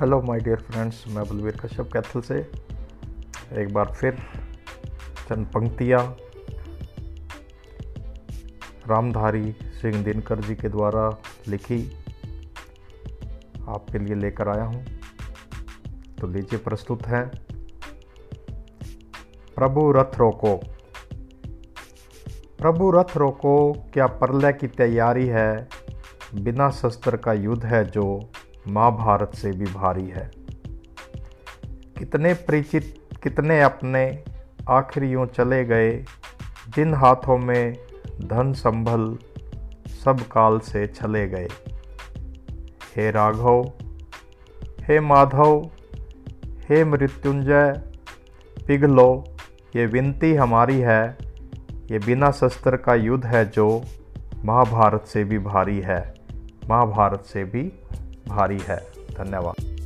Hello my dear friends मैं बलवीर कश्यप कैथल से एक बार फिर चंद पंक्तियाँ रामधारी सिंह दिनकर जी के द्वारा लिखी, आपके लिए लेकर आया हूँ। तो लीजिए, प्रस्तुत है। प्रभु रथ रोको। प्रभु रथ रोको, क्या प्रलय की तैयारी है? बिना शस्त्र का युद्ध है जो। महाभारत से भी भारी है। कितने परिचित कितने अपने आखिर यूँ चले गए, जिन हाथों में धन संभल सब काल से चले गए। हे राघव, हे माधव, हे मृत्युंजय, पिघलो, ये विनती हमारी है, ये बिना शस्त्र का युद्ध है जो महाभारत से भी भारी है महाभारत से भी भारी है। धन्यवाद।